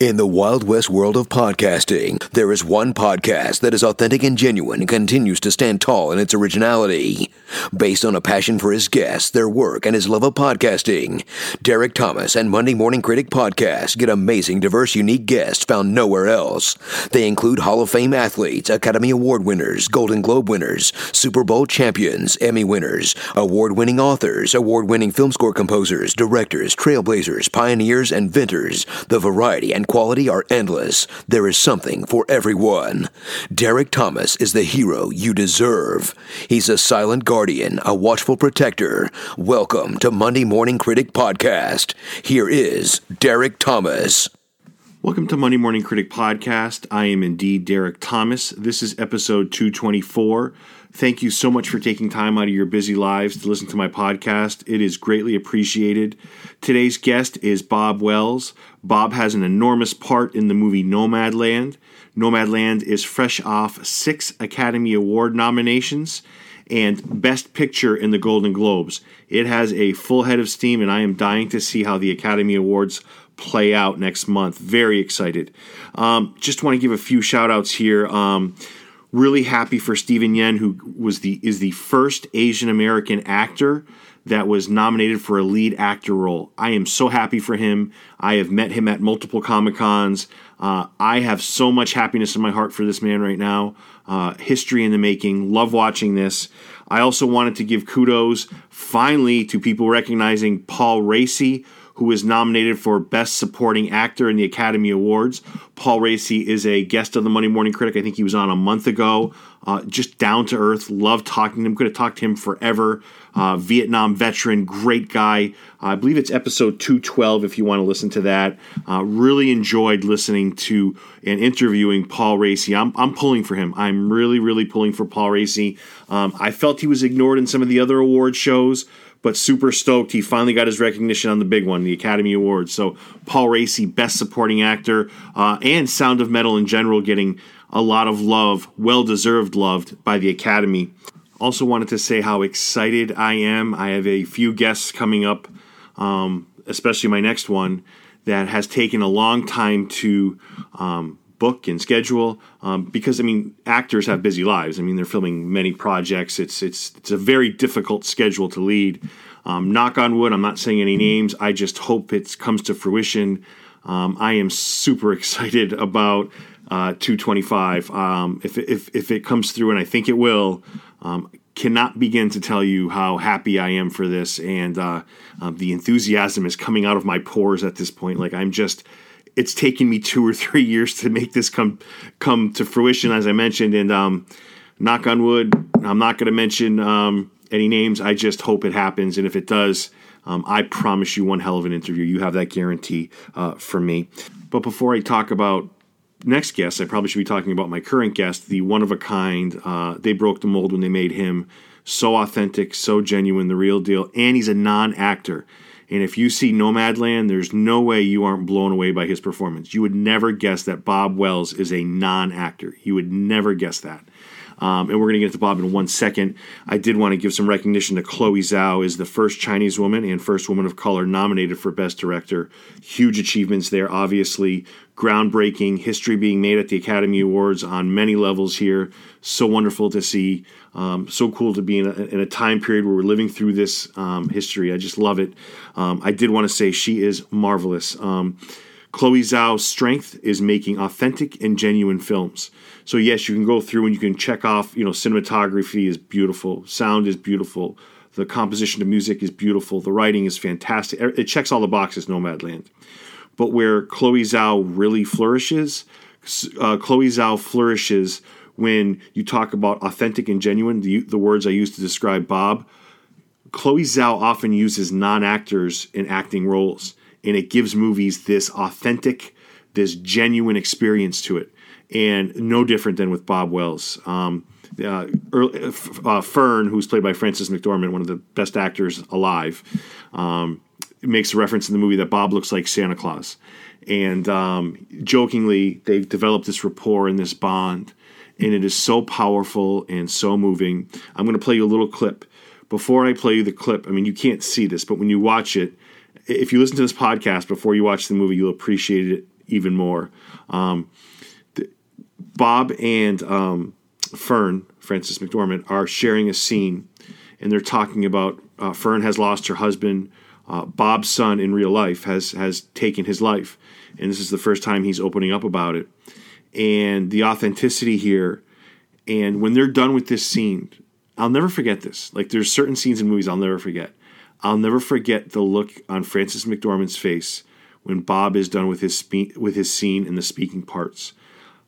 In the Wild West world of podcasting, there is one podcast that is authentic and genuine and continues to stand tall in its originality. Based on a passion for his guests, their work, and his love of podcasting, Derek Thomas and Monday Morning Critic Podcast get amazing, diverse, unique guests found nowhere else. They include Hall of Fame athletes, Academy Award winners, Golden Globe winners, Super Bowl champions, Emmy winners, award winning authors, award winning film score composers, directors, trailblazers, pioneers, and inventors. The variety and quality are endless. There is something for everyone. Derek Thomas is the hero you deserve. He's a silent guardian, a watchful protector. Welcome to Monday Morning Critic Podcast. Here is Derek Thomas. Welcome to Monday Morning Critic Podcast. I am indeed Derek Thomas. This is episode 224. Thank you so much for taking time out of your busy lives to listen to my podcast. It is greatly appreciated. Today's guest is Bob Wells. Bob has an enormous part in the movie Nomadland. Nomadland is fresh off six Academy Award nominations and Best Picture in the Golden Globes. It has a full head of steam, and I am dying to see how the Academy Awards play out next month. Very excited. Um, just want to give a few shout outs here. Um, really happy for Steven Yeun, who was the is the first Asian American actor that was nominated for a lead actor role. I am so happy for him. I have met him at multiple Comic Cons. Uh, I have so much happiness in my heart for this man right now. Uh, history in the making. Love watching this. I also wanted to give kudos finally to people recognizing Paul Raci, who is nominated for Best Supporting Actor in the Academy Awards. Paul Raci is a guest of the Monday Morning Critic. I think he was on a month ago. Uh, just down to earth. Love talking to him. Could have talked to him forever. Uh, Vietnam veteran, great guy. I believe it's episode 212 if you want to listen to that. Uh, really enjoyed listening to and interviewing Paul Raci. I'm, I'm pulling for him. I'm really, really pulling for Paul Raci. Um, I felt he was ignored in some of the other award shows but super stoked he finally got his recognition on the big one, the Academy Awards. So Paul Raci, Best Supporting Actor, uh, and Sound of Metal in general, getting a lot of love, well deserved loved by the Academy. Also wanted to say how excited I am. I have a few guests coming up, um, especially my next one, that has taken a long time to um, book and schedule um, because I mean actors have busy lives. I mean they're filming many projects. It's it's it's a very difficult schedule to lead. Um, knock on wood. I'm not saying any names. I just hope it comes to fruition. Um, I am super excited about uh, 225. Um, if, if if it comes through, and I think it will. Um, cannot begin to tell you how happy I am for this, and uh, uh, the enthusiasm is coming out of my pores at this point. Like I'm just it's taken me two or three years to make this come come to fruition, as I mentioned. And um, knock on wood, I'm not going to mention um, any names. I just hope it happens, and if it does, um, I promise you one hell of an interview. You have that guarantee uh, from me. But before I talk about next guest, I probably should be talking about my current guest, the one of a kind. Uh, they broke the mold when they made him so authentic, so genuine, the real deal, and he's a non-actor. And if you see Nomadland, there's no way you aren't blown away by his performance. You would never guess that Bob Wells is a non actor. You would never guess that. Um, and we're going to get to Bob in one second. I did want to give some recognition to Chloe Zhao is the first Chinese woman and first woman of color nominated for Best Director. Huge achievements there, obviously. Groundbreaking history being made at the Academy Awards on many levels here. So wonderful to see. Um, so cool to be in a, in a, time period where we're living through this um, history. I just love it. Um, I did want to say she is marvelous. Um, Chloe Zhao's strength is making authentic and genuine films. So yes, you can go through and you can check off. You know, cinematography is beautiful, sound is beautiful, the composition of music is beautiful, the writing is fantastic. It checks all the boxes. Nomadland, but where Chloe Zhao really flourishes, uh, Chloe Zhao flourishes when you talk about authentic and genuine, the, the words I use to describe Bob, Chloe Zhao often uses non actors in acting roles, and it gives movies this authentic, this genuine experience to it, and no different than with Bob Wells. Um, uh, early, uh, Fern, who's played by Frances McDormand, one of the best actors alive, um, makes a reference in the movie that Bob looks like Santa Claus. And um, jokingly, they've developed this rapport and this bond and it is so powerful and so moving. I'm going to play you a little clip. Before I play you the clip, I mean, you can't see this, but when you watch it, if you listen to this podcast before you watch the movie, you'll appreciate it even more. Um, the, Bob and um, Fern, Frances McDormand, are sharing a scene, and they're talking about uh, Fern has lost her husband. Uh, Bob's son in real life has has taken his life, and this is the first time he's opening up about it. And the authenticity here, and when they're done with this scene, I'll never forget this. Like there's certain scenes in movies I'll never forget. I'll never forget the look on Frances McDormand's face when Bob is done with his spe- with his scene and the speaking parts.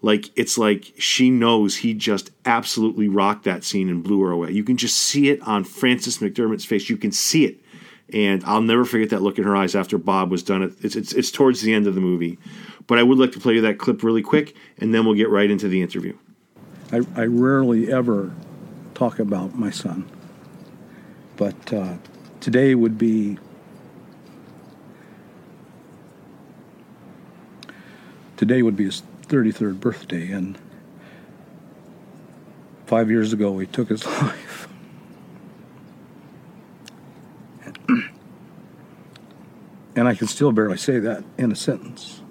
Like it's like she knows he just absolutely rocked that scene and blew her away. You can just see it on Frances McDormand's face. You can see it, and I'll never forget that look in her eyes after Bob was done. It's it's, it's towards the end of the movie, but I would like to play you that clip really quick, and then we'll get right into the interview. I, I rarely ever talk about my son, but uh, today would be today would be his 33rd birthday, and five years ago he took his life. And I can still barely say that in a sentence.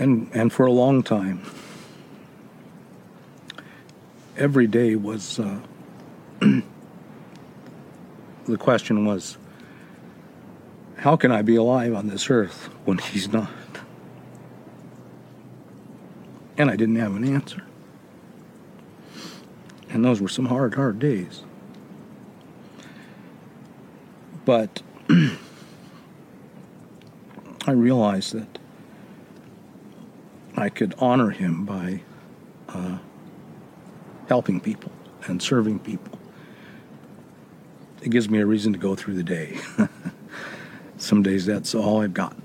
And, and for a long time, every day was uh, the question was how can I be alive on this earth when he's not? And I didn't have an answer. And those were some hard, hard days. But I realized that I could honor him by uh, helping people and serving people. It gives me a reason to go through the day. Some days that's all I've got.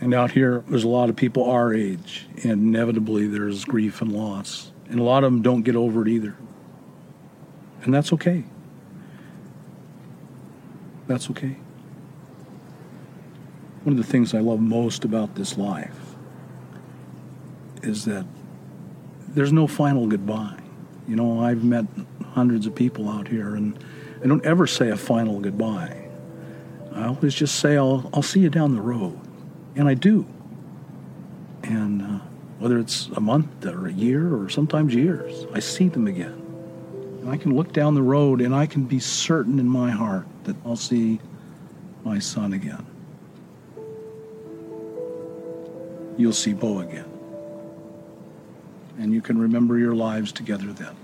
And out here, there's a lot of people our age, and inevitably there's grief and loss. And a lot of them don't get over it either. And that's okay. That's okay. One of the things I love most about this life is that there's no final goodbye. You know, I've met hundreds of people out here, and I don't ever say a final goodbye. I always just say, I'll, I'll see you down the road. And I do. And uh, whether it's a month or a year or sometimes years, I see them again. And I can look down the road and I can be certain in my heart that I'll see my son again. You'll see Bo again. And you can remember your lives together then.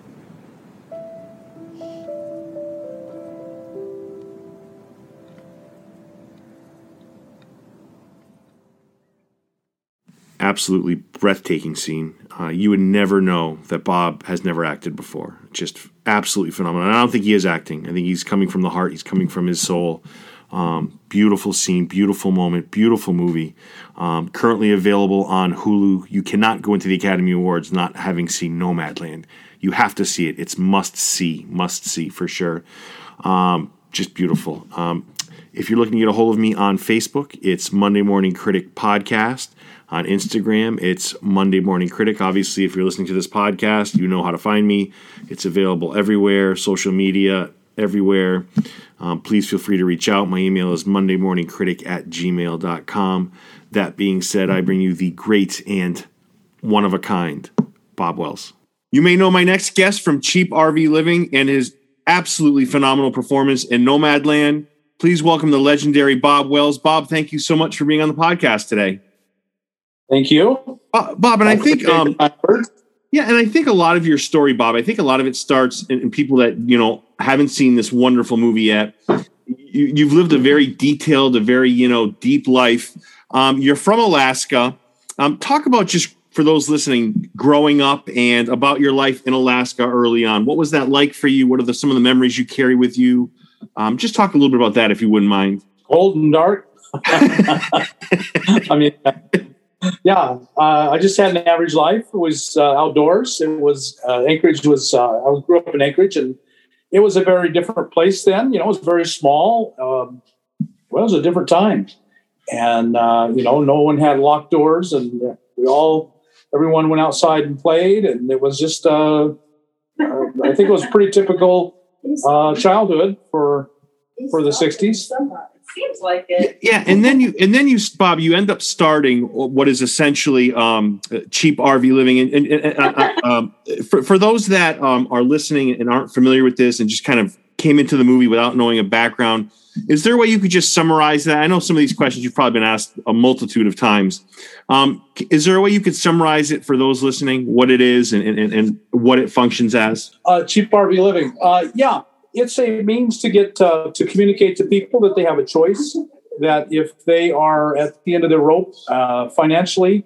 Absolutely breathtaking scene. Uh, you would never know that Bob has never acted before. Just absolutely phenomenal. And I don't think he is acting. I think he's coming from the heart. He's coming from his soul. Um, beautiful scene, beautiful moment, beautiful movie. Um, currently available on Hulu. You cannot go into the Academy Awards not having seen Nomadland. You have to see it. It's must see, must see for sure. Um, just beautiful. Um, if you're looking to get a hold of me on Facebook, it's Monday Morning Critic Podcast. On Instagram, it's Monday Morning Critic. Obviously, if you're listening to this podcast, you know how to find me. It's available everywhere, social media, everywhere. Um, please feel free to reach out. My email is mondaymorningcritic at gmail.com. That being said, I bring you the great and one of a kind, Bob Wells. You may know my next guest from Cheap RV Living and his absolutely phenomenal performance in Nomadland. Please welcome the legendary Bob Wells. Bob, thank you so much for being on the podcast today. Thank you, uh, Bob. And I think, um, yeah, and I think a lot of your story, Bob. I think a lot of it starts in, in people that you know haven't seen this wonderful movie yet. You, have lived a very detailed, a very you know deep life. Um, you're from Alaska. Um, talk about just for those listening, growing up and about your life in Alaska early on. What was that like for you? What are the, some of the memories you carry with you? Um, just talk a little bit about that, if you wouldn't mind. Cold and dark. I mean, yeah, uh, I just had an average life. It was uh, outdoors. It was uh, Anchorage was. Uh, I grew up in Anchorage, and it was a very different place then. You know, it was very small. Um, well, it was a different time, and uh, you know, no one had locked doors, and we all, everyone went outside and played, and it was just. Uh, I think it was pretty typical uh, childhood for for the '60s. Seems like it. Yeah, and then you and then you, Bob, you end up starting what is essentially um, cheap RV living. And, and, and uh, uh, um, for for those that um, are listening and aren't familiar with this, and just kind of came into the movie without knowing a background, is there a way you could just summarize that? I know some of these questions you've probably been asked a multitude of times. Um, is there a way you could summarize it for those listening, what it is and, and, and what it functions as? Uh, cheap RV living. Uh, yeah, it's a means to get uh, to communicate to people that they have a choice. That if they are at the end of their rope uh, financially,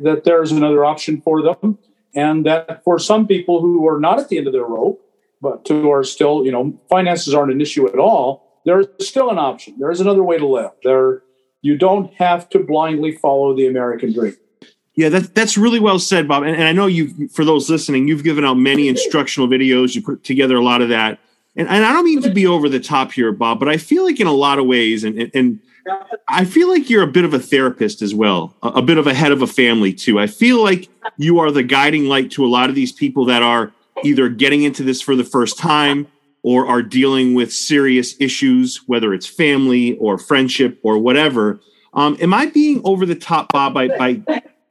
that there's another option for them, and that for some people who are not at the end of their rope, but who are still, you know, finances aren't an issue at all, there is still an option. There is another way to live. There, you don't have to blindly follow the American dream. Yeah, that, that's really well said, Bob. And, and I know you, for those listening, you've given out many instructional videos. You put together a lot of that and, and I don't mean to be over the top here, Bob, but I feel like in a lot of ways, and, and, and I feel like you're a bit of a therapist as well, a, a, bit of a head of a family too. I feel like you are the guiding light to a lot of these people that are either getting into this for the first time or are dealing with serious issues, whether it's family or friendship or whatever. Um, am I being over the top, Bob, by, by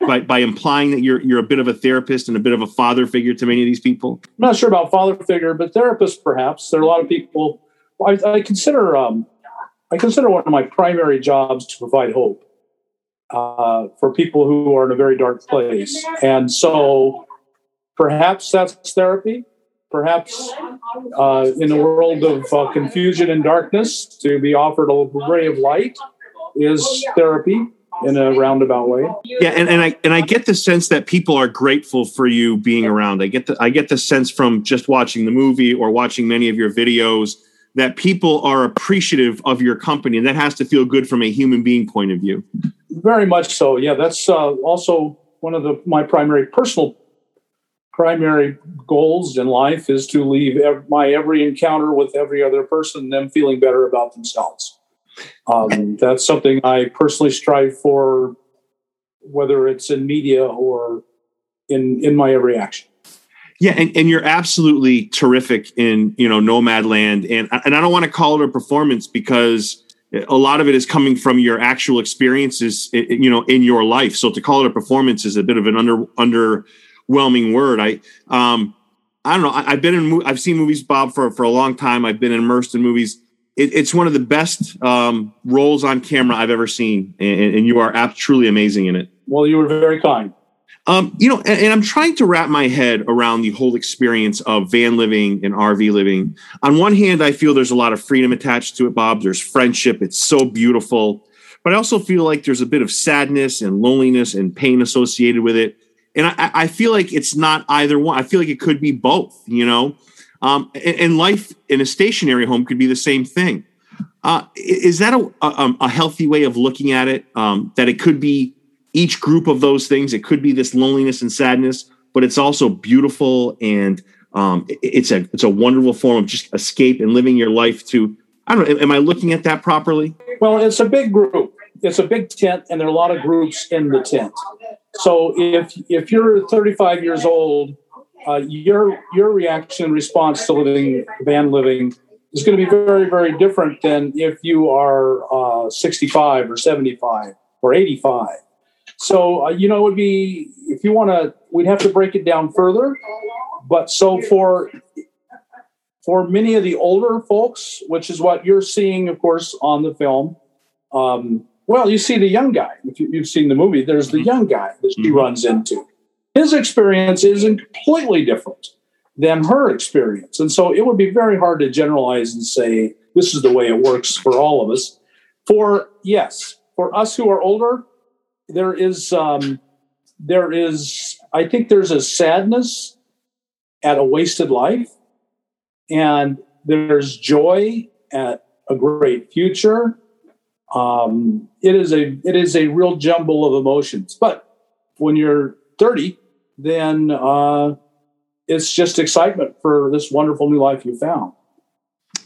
by by implying that you're you're a bit of a therapist and a bit of a father figure to many of these people? I'm not sure about father figure, but therapist perhaps. There are a lot of people. I, I consider um, I consider one of my primary jobs to provide hope uh, for people who are in a very dark place, and so perhaps that's therapy. Perhaps uh, in a world of uh, confusion and darkness, to be offered a ray of light is therapy in a roundabout way. Yeah, and, and I and I get the sense that people are grateful for you being around. I get the I get the sense from just watching the movie or watching many of your videos that people are appreciative of your company, and that has to feel good from a human being point of view. Very much so. Yeah, that's uh, also one of the my primary personal primary goals in life is to leave my every encounter with every other person them feeling better about themselves. Um, that's something I personally strive for, whether it's in media or in in my every action. Yeah, and, and you're absolutely terrific in you know Nomadland, and and I don't want to call it a performance because a lot of it is coming from your actual experiences, you know, in your life. So to call it a performance is a bit of an under under underwhelming word. I um I don't know. I, have been in I've seen movies, Bob, for for a long time. I've been immersed in movies it, it's one of the best um, roles on camera I've ever seen, and, and you are absolutely amazing in it. Well, you were very kind. Um, you know, and, and, I'm trying to wrap my head around the whole experience of van living and RV living. On one hand, I feel there's a lot of freedom attached to it, Bob. There's friendship. It's so beautiful. But I also feel like there's a bit of sadness and loneliness and pain associated with it. And I, I feel like it's not either one. I feel like it could be both, you know? Um, and, and, life in a stationary home could be the same thing. Uh, is that a, a, a, healthy way of looking at it? Um, that it could be each group of those things. It could be this loneliness and sadness, but it's also beautiful and um, it's a it's a wonderful form of just escape and living your life to. I don't know. Am I looking at that properly? Well, it's a big group. It's a big tent, and there are a lot of groups in the tent. So if if you're 35 years old uh, your your reaction response to living van living is going to be very very different than if you are uh, 65 or 75 or 85 so uh, you know it would be if you want to we'd have to break it down further but so for for many of the older folks which is what you're seeing of course on the film um, well you see the young guy if you, have seen the movie there's the mm-hmm. young guy that she mm-hmm. runs into his experience is completely different than her experience. And so it would be very hard to generalize and say this is the way it works for all of us. For yes, for us who are older, there is um, there is I think there's a sadness at a wasted life, and there's joy at a great future. Um, it is a it is a real jumble of emotions. But when you're 30, then uh, it's just excitement for this wonderful new life you found.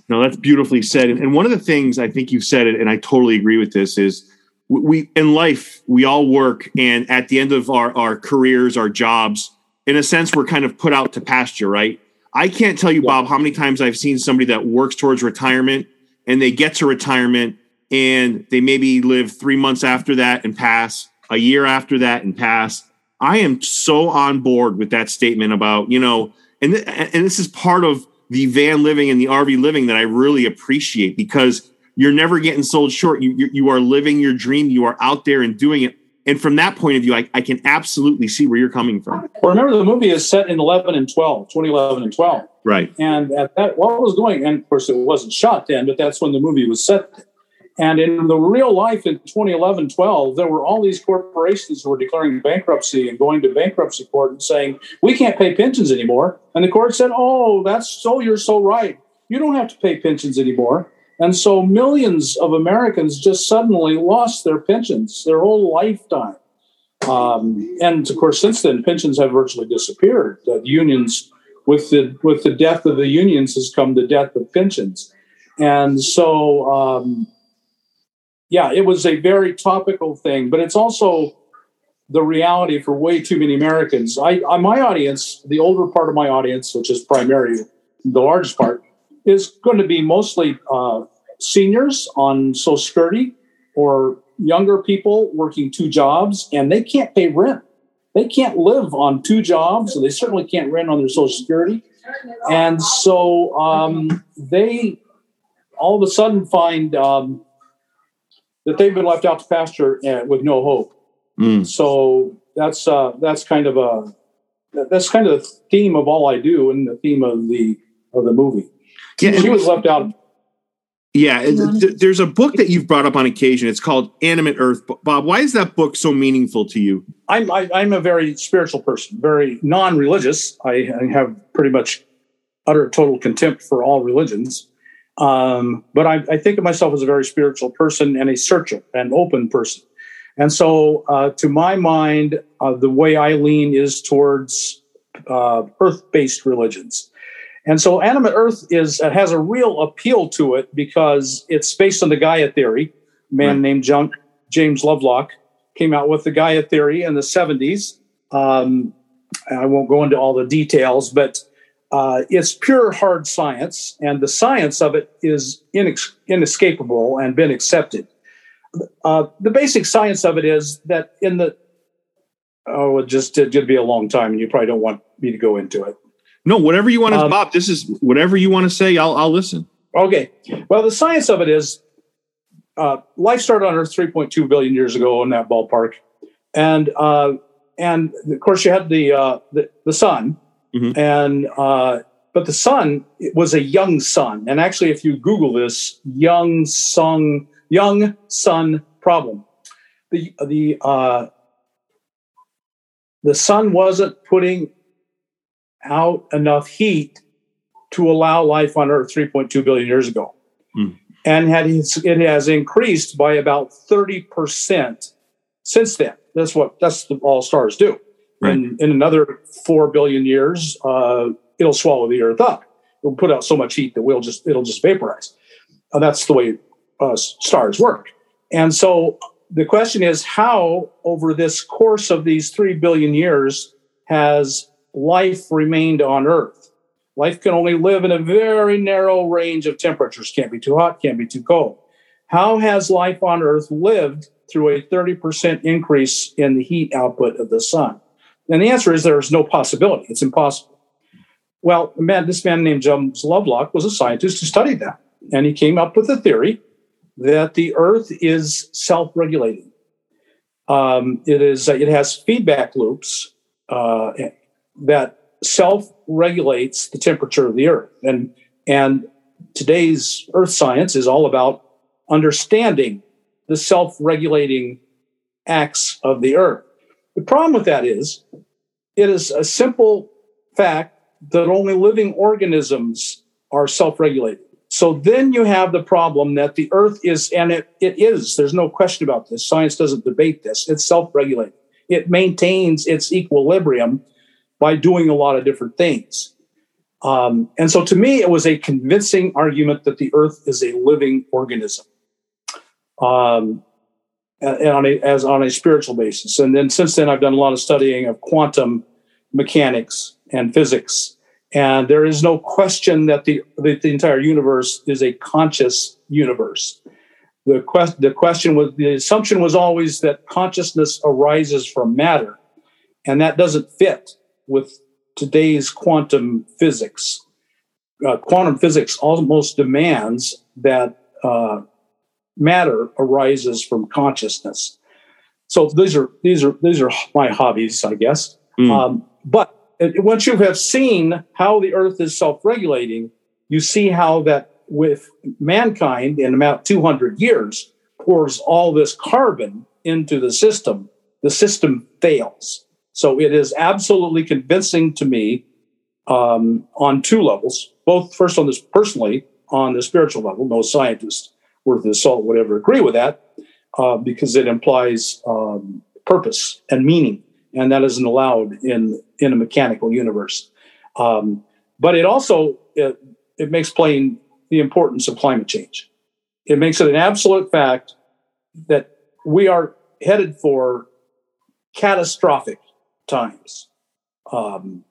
No, that's beautifully said. And one of the things I think you've said it, and I totally agree with this, is we in life we all work, and at the end of our our careers, our jobs, in a sense, we're kind of put out to pasture, right? I can't tell you, Bob, how many times I've seen somebody that works towards retirement and they get to retirement and they maybe live three months after that and pass, a year after that and pass. I am so on board with that statement about, you know, and, th- and this is part of the van living and the RV living that I really appreciate because you're never getting sold short. You, you, you are living your dream. You are out there and doing it. And from that point of view, I, I can absolutely see where you're coming from. Well, remember the movie is set in 11 and 12, 2011 and 12. Right. And at that, what was going, and of course it wasn't shot then, but that's when the movie was set. And in the real life in 2011 12, there were all these corporations who were declaring bankruptcy and going to bankruptcy court and saying, we can't pay pensions anymore. And the court said, oh, that's so, you're so right. You don't have to pay pensions anymore. And so millions of Americans just suddenly lost their pensions, their whole lifetime. Um, and of course, since then, pensions have virtually disappeared. The unions, with the with the death of the unions, has come the death of pensions. And so, um, yeah, it was a very topical thing, but it's also the reality for way too many Americans. I, I my audience, the older part of my audience, which is primarily the largest part, is going to be mostly uh, seniors on Social Security or younger people working two jobs, and they can't pay rent. They can't live on two jobs, so they certainly can't rent on their Social Security. And so um, they all of a sudden find um, that they've been left out to pasture uh, with no hope. Mm. So that's uh, that's kind of a that's kind of the theme of all I do and the theme of the of the movie. Yeah, she was left out. Yeah, th- there's a book that you've brought up on occasion. It's called Animate Earth. Bob, why is that book so meaningful to you? I'm I, am i am a very spiritual person, very non-religious. I, I, have pretty much utter total contempt for all religions. Um, but I, I, think of myself as a very spiritual person and a searcher, an open person. And so, uh, to my mind, uh, the way I lean is towards uh, earth-based religions. And so animate earth is has a real appeal to it because it's based on the Gaia theory. A man right. named John, James Lovelock came out with the Gaia theory in the 70s. Um, I won't go into all the details, but uh, it's pure hard science, and the science of it is inex- inescapable and been accepted. Uh, the basic science of it is that in the oh, it just it to be a long time, and you probably don't want me to go into it. No, whatever you want to, um, Bob. This is whatever you want to say. I'll I'll listen. Okay. Well, the science of it is uh, life started on Earth 3.2 billion years ago in that ballpark, and uh, and of course you had the uh, the, the sun, mm-hmm. and uh, but the sun was a young sun, and actually, if you Google this, young sun young sun problem, the the uh, the sun wasn't putting out enough heat to allow life on Earth 3.2 billion years ago. Mm. And had it has increased by about 30% since then. That's what that's all stars do. Right. And in another 4 billion years, uh, it'll swallow the Earth up. It'll put out so much heat that we'll just it'll just vaporize. And that's the way uh, stars work. And so the question is how, over this course of these 3 billion years, has life remained on Earth. Life can only live in a very narrow range of temperatures. Can't be too hot, can't be too cold. How has life on Earth lived through a 30% increase in the heat output of the sun? And the answer is there's no possibility. It's impossible. Well, man, this man named James Lovelock was a scientist who studied that. And he came up with a theory that the Earth is self regulating. Um, it, is, uh, it has feedback loops uh, that self regulates the temperature of the earth. And, and today's earth science is all about understanding the self regulating acts of the earth. The problem with that is it is a simple fact that only living organisms are self regulated. So then you have the problem that the earth is, and it, it is, there's no question about this. Science doesn't debate this. It's self regulated, it maintains its equilibrium by doing a lot of different things. Um, and so to me, it was a convincing argument that the earth is a living organism. Um, and on a, as on a spiritual basis. And then since then, I've done a lot of studying of quantum mechanics and physics. And there is no question that the, that the entire universe is a conscious universe. The, quest, the question was, the assumption was always that consciousness arises from matter. And that doesn't fit with today's quantum physics. Uh, quantum physics almost demands that uh, matter arises from consciousness. So these are these are these are my hobbies, I guess. Mm. Um, but once you have seen how the Earth is self-regulating, you see how that with mankind in about 200 years pours all this carbon into the system. The system fails. So it is absolutely convincing to me um, on two levels. Both first on this personally on the spiritual level. No scientist worth his salt would ever agree with that uh, because it implies um, purpose and meaning, and that isn't allowed in in a mechanical universe. Um, but it also it, it makes plain the importance of climate change. It makes it an absolute fact that we are headed for catastrophic times um,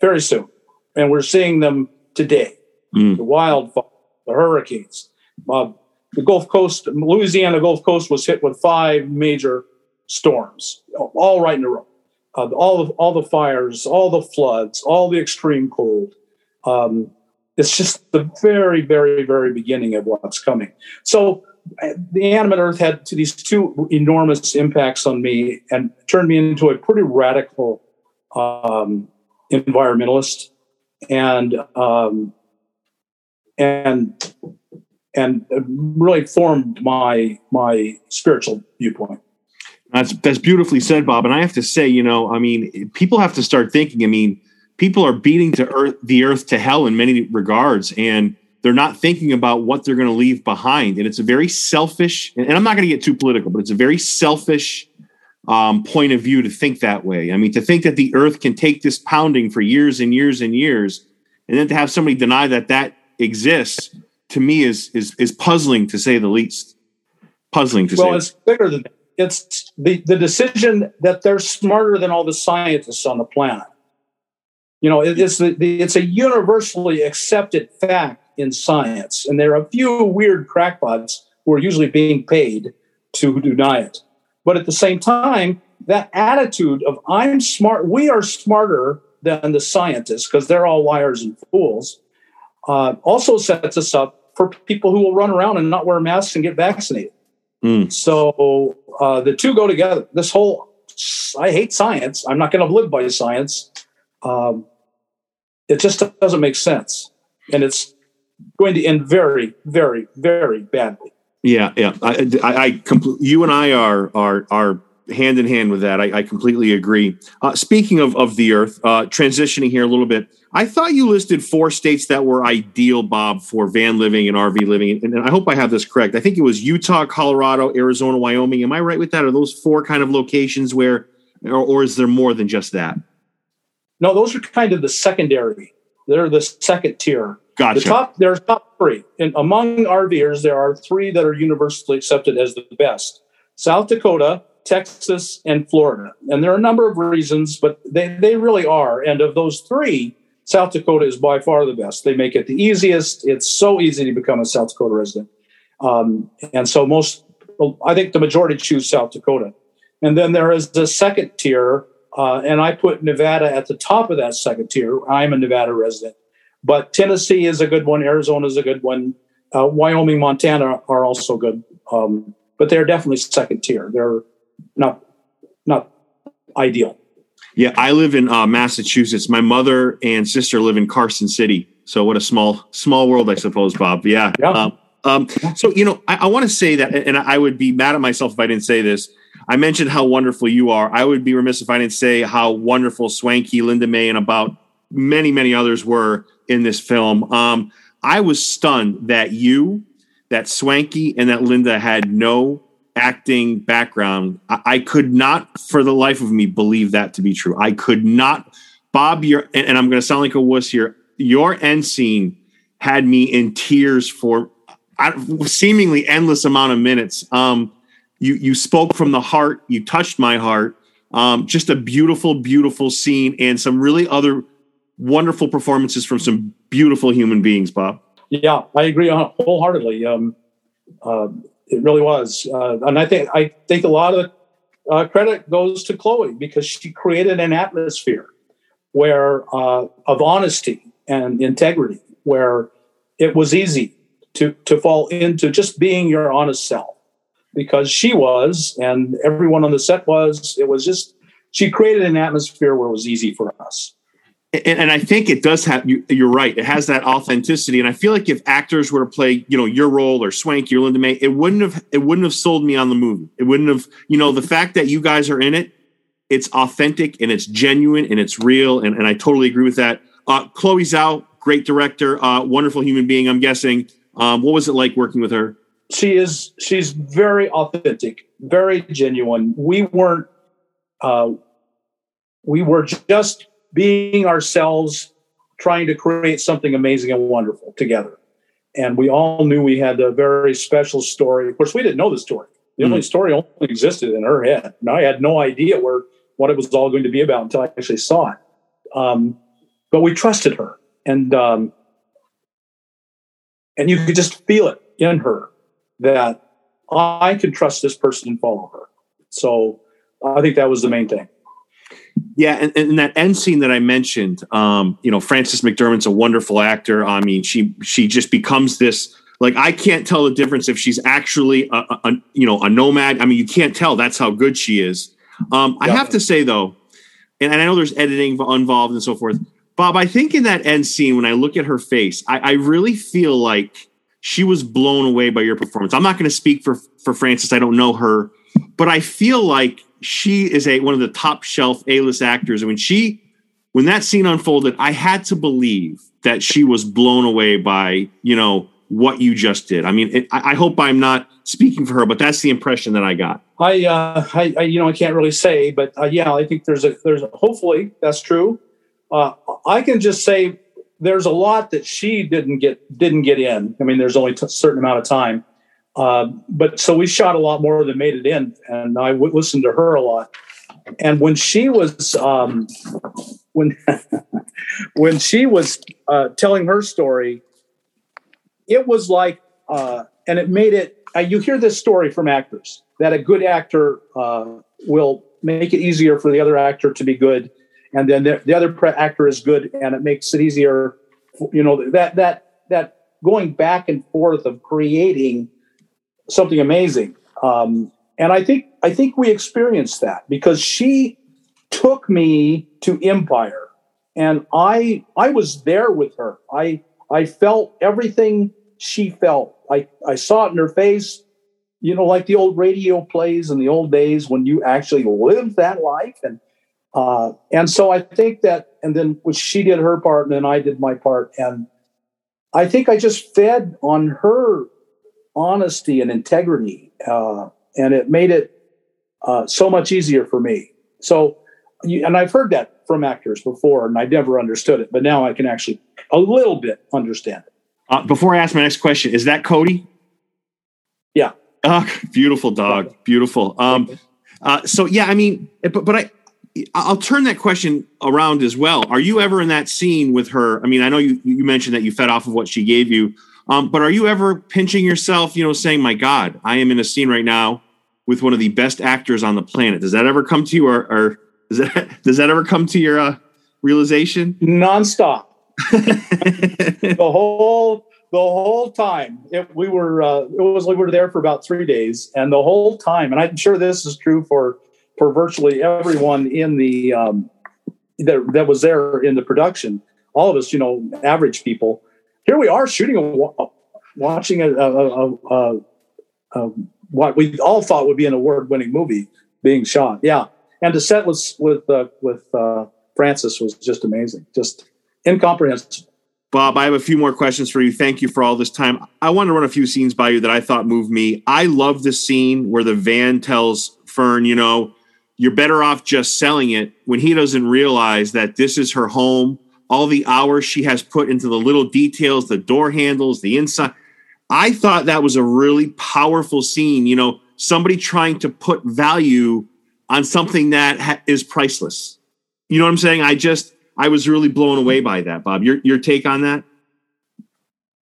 very soon, and we're seeing them today. Mm. The wildfires, the hurricanes, uh, the Gulf Coast, Louisiana Gulf Coast was hit with five major storms, all right in a row. Uh, all of all the fires, all the floods, all the extreme cold. Um, it's just the very, very, very beginning of what's coming. So uh, the animate earth had these two enormous impacts on me and turned me into a pretty radical um, environmentalist and um, and and really formed my my spiritual viewpoint. That's that's beautifully said, Bob. And I have to say, you know, I mean, people have to start thinking. I mean, people are beating to earth the earth to hell in many regards, and they're not thinking about what they're going to leave behind. And it's a very selfish. And I'm not going to get too political, but it's a very selfish um, point of view to think that way. I mean, to think that the earth can take this pounding for years and years and years, and then to have somebody deny that that exists to me is is is puzzling to say the least. Puzzling to well, say. Well, it's bigger than that. It's the, the decision that they're smarter than all the scientists on the planet. You know, it, it's the, the, it's a universally accepted fact in science, and there are a few weird crackpots who are usually being paid to deny it. But at the same time, that attitude of I'm smart, we are smarter than the scientists because they're all liars and fools uh, also sets us up for people who will run around and not wear masks and get vaccinated. Mm. So uh, the two go together. This whole I hate science. I'm not going to live by science. Um, it just doesn't make sense, and it's going to end very, very, very badly. Yeah, yeah. I, I, I compl- you and I are are are hand in hand with that. I, I completely agree. Uh, speaking of of the Earth, uh, transitioning here a little bit. I thought you listed four states that were ideal, Bob, for van living and RV living. And, I hope I have this correct. I think it was Utah, Colorado, Arizona, Wyoming. Am I right with that? Are those four kind of locations where, or, or is there more than just that? No, those are kind of the secondary. They're the second tier. Gotcha. The top, there's top three. And among RVers, there are three that are universally accepted as the best South Dakota, Texas, and Florida. And there are a number of reasons, but they, they really are. And of those three, South Dakota is by far the best. They make it the easiest. It's so easy to become a South Dakota resident. Um, and so most, I think the majority choose South Dakota. And then there is the second tier, uh, and I put Nevada at the top of that second tier. I'm a Nevada resident. But Tennessee is a good one. Arizona is a good one. Uh, Wyoming, Montana are also good. Um, but they're definitely second tier. They're not not ideal. Yeah, I live in uh, Massachusetts. My mother and sister live in Carson City. So what a small small world, I suppose, Bob. Yeah. yeah. Um, um, so you know, I, I want to say that, and I would be mad at myself if I didn't say this. I mentioned how wonderful you are. I would be remiss if I didn't say how wonderful Swankie, Linda May, and about many many others were in this film. Um, I was stunned that you, that Swankie, and that Linda had no acting background, I, I, could not, for the life of me, believe that to be true. I could not. Bob, your and, and I'm going to sound like a wuss here. Your end scene had me in tears for seemingly endless amount of minutes. Um, you you spoke from the heart. You touched my heart. Um, just a beautiful, beautiful scene, and some really other wonderful performances from some beautiful human beings, Bob. Yeah, I agree wholeheartedly. Um, uh, it really was, uh, and I think I think a lot of uh, credit goes to Chloe because she created an atmosphere where uh, of honesty and integrity, where it was easy to to fall into just being your honest self, because she was, and everyone on the set was. It was just she created an atmosphere where it was easy for us and, and, I think it does have you, are right. It has that authenticity, and I feel like if actors were to play, you know, your role or Swankie, your Linda May, it wouldn't have it wouldn't have sold me on the movie. It wouldn't have, you know, the fact that you guys are in it, it's authentic and it's genuine and it's real, and, and I totally agree with that. Uh, Chloe Zhao, great director, uh, wonderful human being. I'm guessing. Um, what was it like working with her? She is. She's very authentic, very genuine. We weren't. Uh, we were just being ourselves, trying to create something amazing and wonderful together. And we all knew we had a very special story. Of course, we didn't know the story. The mm only story only existed in her head. And I had no idea where what it was all going to be about until I actually saw it. Um, but we trusted her, and um, and you could just feel it in her that I can trust this person and follow her. So I think that was the main thing. Yeah, and, and that end scene that I mentioned, um, you know, Frances McDormand's a wonderful actor. I mean, she she just becomes this like I can't tell the difference if she's actually a, a, a you know a nomad. I mean, you can't tell. That's how good she is. Um, I have to say though, and, and I know there's editing involved and so forth. Bob, I think in that end scene, when I look at her face, I, I really feel like she was blown away by your performance. I'm not going to speak for for Frances. I don't know her, but I feel like she is a one of the top shelf A-list actors. And when she when that scene unfolded, I had to believe that she was blown away by, you know, what you just did. I mean, it, I, I, hope I'm not speaking for her, but that's the impression that I got. I, uh, I, I you know, I can't really say, but uh, yeah, I think there's a, there's a, hopefully that's true. Uh, I can just say there's a lot that she didn't get, didn't get in. I mean, there's only a certain amount of time. Uh, but so we shot a lot more than made it in, and I w- listened to her a lot. And when she was um, when when she was uh, telling her story, it was like, uh, and it made it. Uh, you hear this story from actors that a good actor uh, will make it easier for the other actor to be good, and then the, the other pre- actor is good, and it makes it easier. You know that that that going back and forth of creating something amazing. Um, and I think I think we experienced that because she took me to Empire, and I I was there with her. I I felt everything she felt. I I saw it in her face. You know, like the old radio plays in the old days when you actually lived that life, and uh, and so I think that, and then she did her part, and then I did my part, and I think I just fed on her honesty and integrity, uh, and it made it uh, so much easier for me. So, and I've heard that from actors before, and I never understood it, but now I can actually a little bit understand it. Uh, before I ask my next question, is that Cody? Yeah. Oh, beautiful dog, beautiful. Um, uh, so yeah, I mean, but but I I'll turn that question around as well. Are you ever in that scene with her? I mean, I know you you mentioned that you fed off of what she gave you. Um, but are you ever pinching yourself, you know, saying, my God, I am in a scene right now with one of the best actors on the planet? Does that ever come to you or, or does that, does that ever come to your uh, realization? Nonstop. the whole, the whole time it, we were, uh, it was, we were there for about three days and the whole time, and I'm sure this is true for, for virtually everyone in the, um, that, that was there in the production, all of us, you know, average people, here we are shooting a watching a, a, a, a, what we all thought would be an award-winning movie being shot. Yeah, and the set with with uh, with uh, Frances was just amazing, just incomprehensible. Bob, I have a few more questions for you. Thank you for all this time. I want to run a few scenes by you that I thought moved me. I love the scene where the van tells Fern, you know, you're better off just selling it when he doesn't realize that this is her home all the hours she has put into the little details, the door handles, the inside. I thought that was a really powerful scene. You know, somebody trying to put value on something that ha- is priceless. You know what I'm saying? I just, I was really blown away by that, Bob. Your your take on that?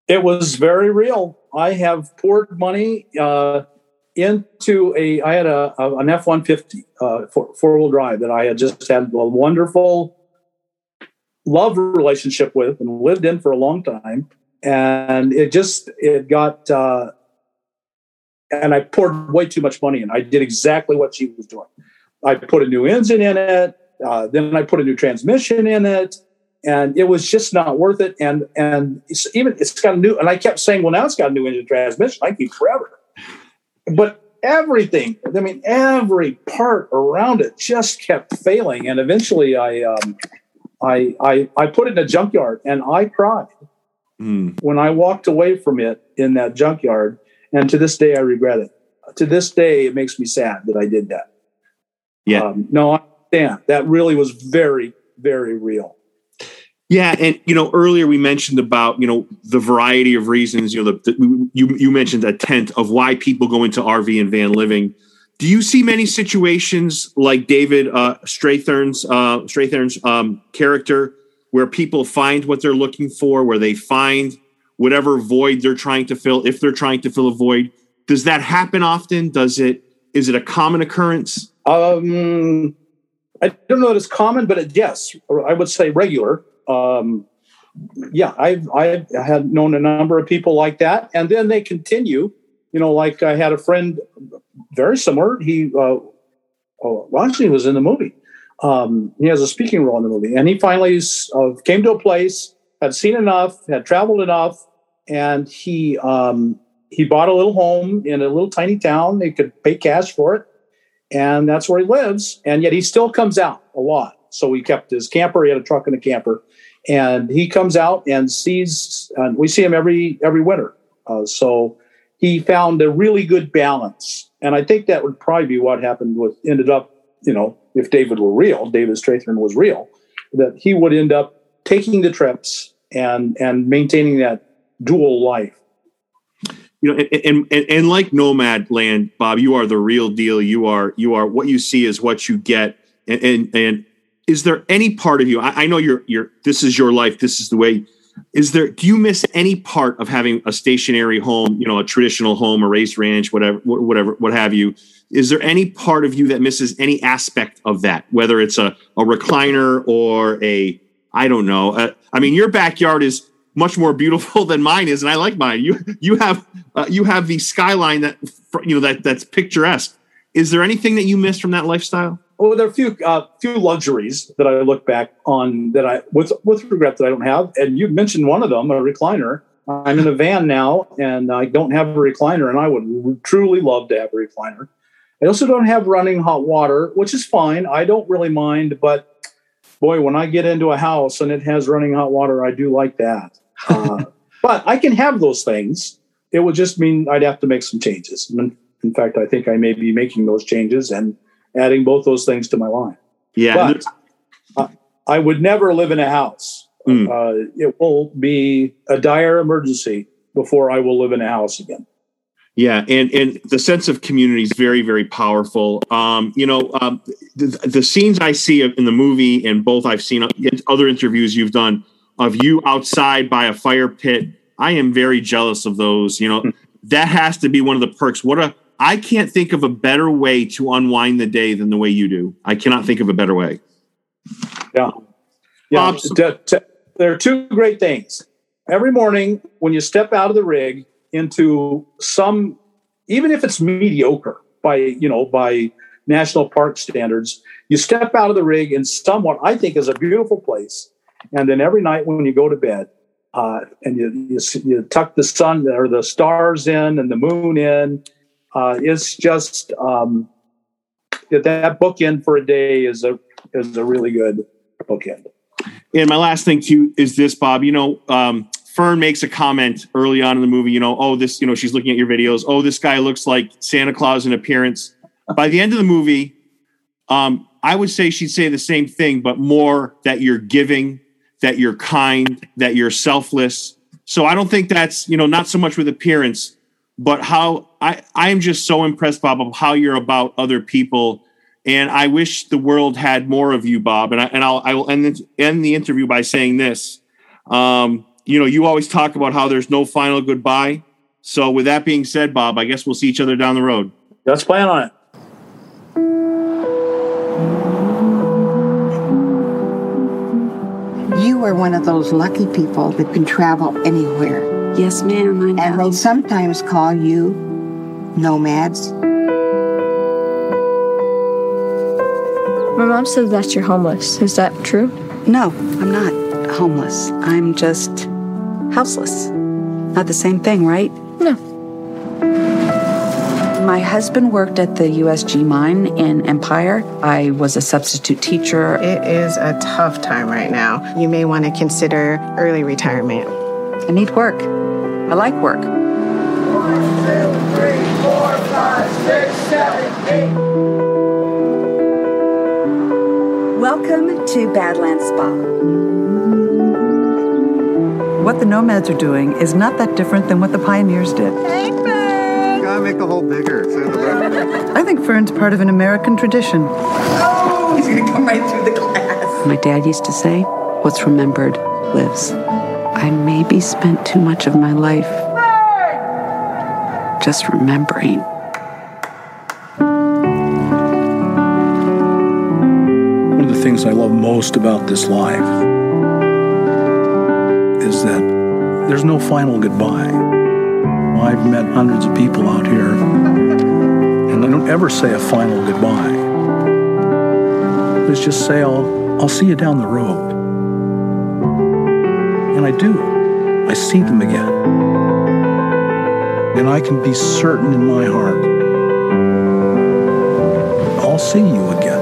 It was very real. I have poured money uh, into a. I had a, a an F one fifty uh, four wheel drive that I had just had a wonderful love relationship with and lived in for a long time, and it just it got. Uh, and I poured way too much money in. I did exactly what she was doing. I put a new engine in it. Uh, then I put a new transmission in it and it was just not worth it. And and it's even it's got a new, and I kept saying, well, now it's got a new engine transmission. I keep forever, but everything, I mean, every part around it just kept failing. And eventually, I um, I, I I put it in a junkyard, and I cried mm. when I walked away from it in that junkyard. And to this day, I regret it. To this day, it makes me sad that I did that. Yeah. Um, no, I understand. That really was very, very real. Yeah, and you know, earlier we mentioned about you know the variety of reasons. You know, the, the, you you mentioned a tent of why people go into RV and van living. Do you see many situations like David uh, Strathairn's uh, Strathairn's um, character, where people find what they're looking for, where they find whatever void they're trying to fill, if they're trying to fill a void? Does that happen often? Does it? Is it a common occurrence? Um, I don't know that it's common, but it, yes, I would say regular um, yeah, I've I've had known a number of people like that, and then they continue. You know, like I had a friend very similar. He uh, oh, was in the movie. Um, he has a speaking role in the movie, and he finally uh, came to a place, had seen enough, had traveled enough, and he um, he bought a little home in a little tiny town. They could pay cash for it, and that's where he lives. And yet he still comes out a lot. So he kept his camper. He had a truck and a camper, and he comes out and sees. And we see him every every winter. Uh, so he found a really good balance, and I think that would probably be what happened with ended up. You know, if David were real, David Strathairn was real, that he would end up taking the trips and and maintaining that dual life. You know and, and and like Nomadland bob you are the real deal. You are you are what you see is what you get. And and, and is there any part of you I, I, know you're you're this is your life. This is the way is there do you miss any part of having a stationary home you know a traditional home a raised ranch whatever whatever what have you? Is there any part of you that misses any aspect of that whether it's a, a recliner or a i don't know uh, i mean your backyard is much more beautiful than mine is and i like mine. You you have uh, you have the skyline that you know that that's picturesque. Is there anything that you miss from that lifestyle well, there are a few uh, few luxuries that I look back on that I with with regret that I don't have. And you mentioned one of them, a recliner. I'm in a van now, and I don't have a recliner, and I would truly love to have a recliner. I also don't have running hot water, which is fine. I don't really mind, but boy, when I get into a house and it has running hot water, I do like that. Uh, but I can have those things. It would just mean I'd have to make some changes. In fact, I think I may be making those changes and adding both those things to my line. Yeah. But I would never live in a house. Mm. Uh, it will be a dire emergency before I will live in a house again. Yeah, and and the sense of community is very very powerful. Um, you know, um, the, the, scenes I see in the movie and both I've seen in other interviews you've done of you outside by a fire pit. I am very jealous of those. You know, mm. that has to be one of the perks. What a I can't think of a better way to unwind the day than the way you do. I cannot think of a better way. Yeah. Yeah. Um, t- t- there are two great things. Every morning when you step out of the rig into some, even if it's mediocre by, you know, by national park standards, you step out of the rig in somewhat I think is a beautiful place. And then every night when you go to bed, uh, and you, you, you tuck the sun or the stars in and the moon in, uh, it's just um, that bookend for a day is a is a really good bookend. And my last thing too is this, Bob. You know, um, Fern makes a comment early on in the movie. You know, oh, this. You know, she's looking at your videos. Oh, this guy looks like Santa Claus in appearance. By the end of the movie, um, I would say she'd say the same thing, but more that you're giving, that you're kind, that you're selfless. So I don't think that's you know not so much with appearance, but how I I am just so impressed, Bob, of how you're about other people. And I wish the world had more of you, Bob. And I and I'll I will end the, end the interview by saying this. Um, you know, you always talk about how there's no final goodbye. So with that being said, Bob, I guess we'll see each other down the road. Let's plan on it. You are one of those lucky people that can travel anywhere. Yes, ma'am. I know. And they sometimes call you nomads. My mom says that you're homeless. Is that true? No, I'm not homeless. I'm just houseless. Not the same thing, right? No. My husband worked at the USG mine in Empire. I was a substitute teacher. It is a tough time right now. You may want to consider early retirement. I need work. I like work. One, two, three, four, five, six, seven, eight. Welcome to Badlands Spa. What the nomads are doing is not that different than what the pioneers did. Gotta make the hole bigger. I think Fern's part of an American tradition. Oh, he's gonna come right through the glass. My dad used to say, What's remembered lives. I maybe spent too much of my life just remembering. One of the things I love most about this life is that there's no final goodbye. I've met hundreds of people out here, and I don't ever say a final goodbye. Let's just say I'll, I'll see you down the road. I do. I see them again. And I can be certain in my heart I'll see you again.